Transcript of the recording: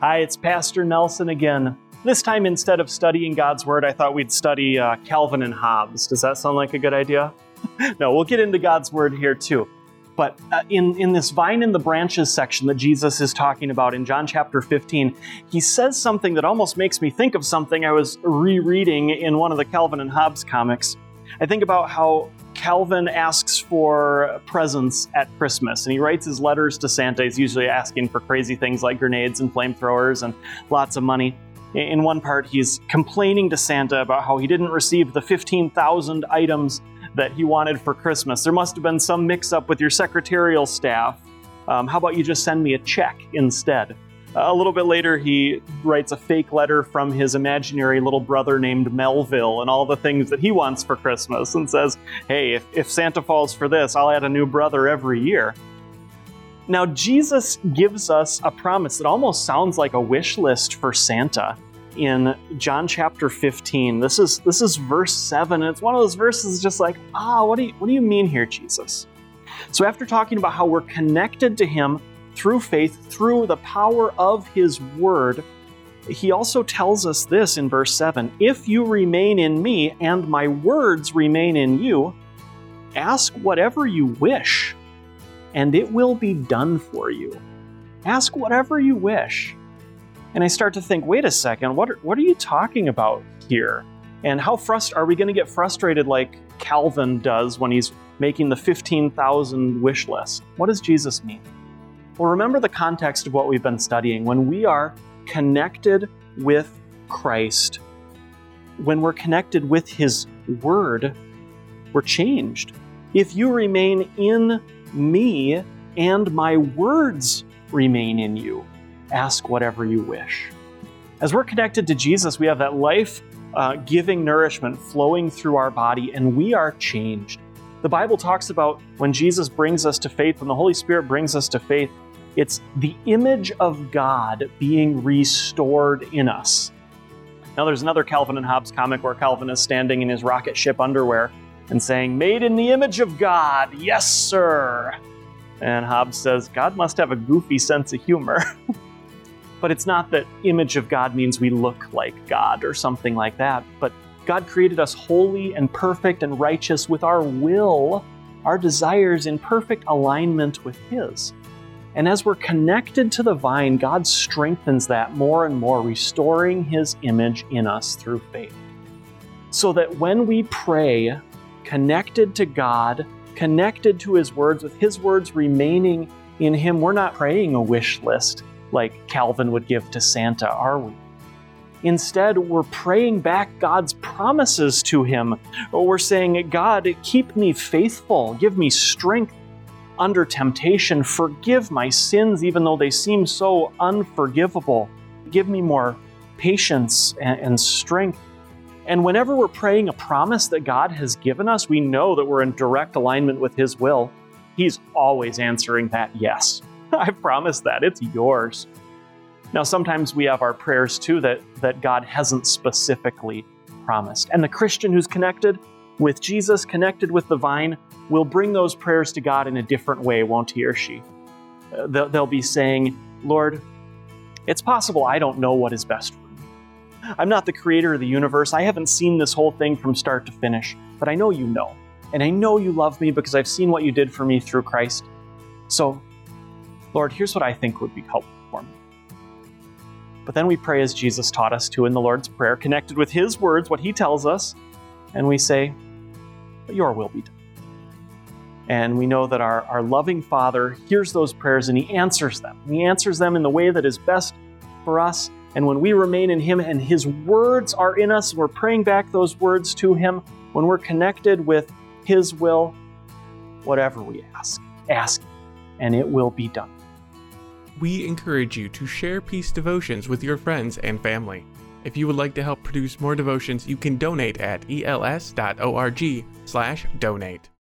Hi, it's Pastor Nelson again. This time, instead of studying God's Word, I thought we'd study uh, Calvin and Hobbes. Does that sound like a good idea? no, we'll get into God's Word here too. But uh, in, in this vine and the branches section that Jesus is talking about in John chapter 15, he says something that almost makes me think of something I was rereading in one of the Calvin and Hobbes comics. I think about how Calvin asks for presents at Christmas, and he writes his letters to Santa. He's usually asking for crazy things like grenades and flamethrowers and lots of money. In one part, he's complaining to Santa about how he didn't receive the 15,000 items that he wanted for Christmas. There must have been some mix up with your secretarial staff. Um, how about you just send me a check instead? A little bit later, he writes a fake letter from his imaginary little brother named Melville and all the things that he wants for Christmas and says, Hey, if, if Santa falls for this, I'll add a new brother every year. Now, Jesus gives us a promise that almost sounds like a wish list for Santa in John chapter 15. This is this is verse 7, and it's one of those verses just like, ah, what do you what do you mean here, Jesus? So after talking about how we're connected to him through faith, through the power of His Word, he also tells us this in verse 7 If you remain in me and my words remain in you, ask whatever you wish, and it will be done for you. Ask whatever you wish. And I start to think, wait a second, what are, what are you talking about here? And how frust- are we going to get frustrated like Calvin does when he's making the 15,000 wish list? What does Jesus mean? Well, remember the context of what we've been studying. When we are connected with Christ, when we're connected with His Word, we're changed. If you remain in me and my words remain in you, ask whatever you wish. As we're connected to Jesus, we have that life uh, giving nourishment flowing through our body, and we are changed. The Bible talks about when Jesus brings us to faith, when the Holy Spirit brings us to faith, it's the image of God being restored in us. Now, there's another Calvin and Hobbes comic where Calvin is standing in his rocket ship underwear and saying, Made in the image of God, yes, sir. And Hobbes says, God must have a goofy sense of humor. but it's not that image of God means we look like God or something like that, but God created us holy and perfect and righteous with our will, our desires in perfect alignment with His. And as we're connected to the vine, God strengthens that more and more, restoring His image in us through faith. So that when we pray, connected to God, connected to His words, with His words remaining in Him, we're not praying a wish list like Calvin would give to Santa, are we? Instead, we're praying back God's promises to Him. We're saying, God, keep me faithful, give me strength under temptation. Forgive my sins, even though they seem so unforgivable. Give me more patience and, strength. And whenever we're praying a promise that God has given us, we know that we're in direct alignment with His will. He's always answering that yes. I promise that. It's yours. Now, sometimes we have our prayers too that, that God hasn't specifically promised. And the Christian who's connected with Jesus, connected with the vine, will bring those prayers to God in a different way, won't he or she? Uh, they'll, they'll be saying, Lord, it's possible I don't know what is best for me. I'm not the creator of the universe. I haven't seen this whole thing from start to finish, but I know you know. And I know you love me because I've seen what you did for me through Christ. So, Lord, here's what I think would be helpful for me. But then we pray as Jesus taught us to in the Lord's Prayer, connected with His words, what He tells us, and we say, But your will be done. And we know that our, our loving Father hears those prayers and He answers them. He answers them in the way that is best for us. And when we remain in Him and His words are in us, we're praying back those words to Him. When we're connected with His will, whatever we ask, ask, and it will be done. We encourage you to share peace devotions with your friends and family. If you would like to help produce more devotions, you can donate at els.org/donate.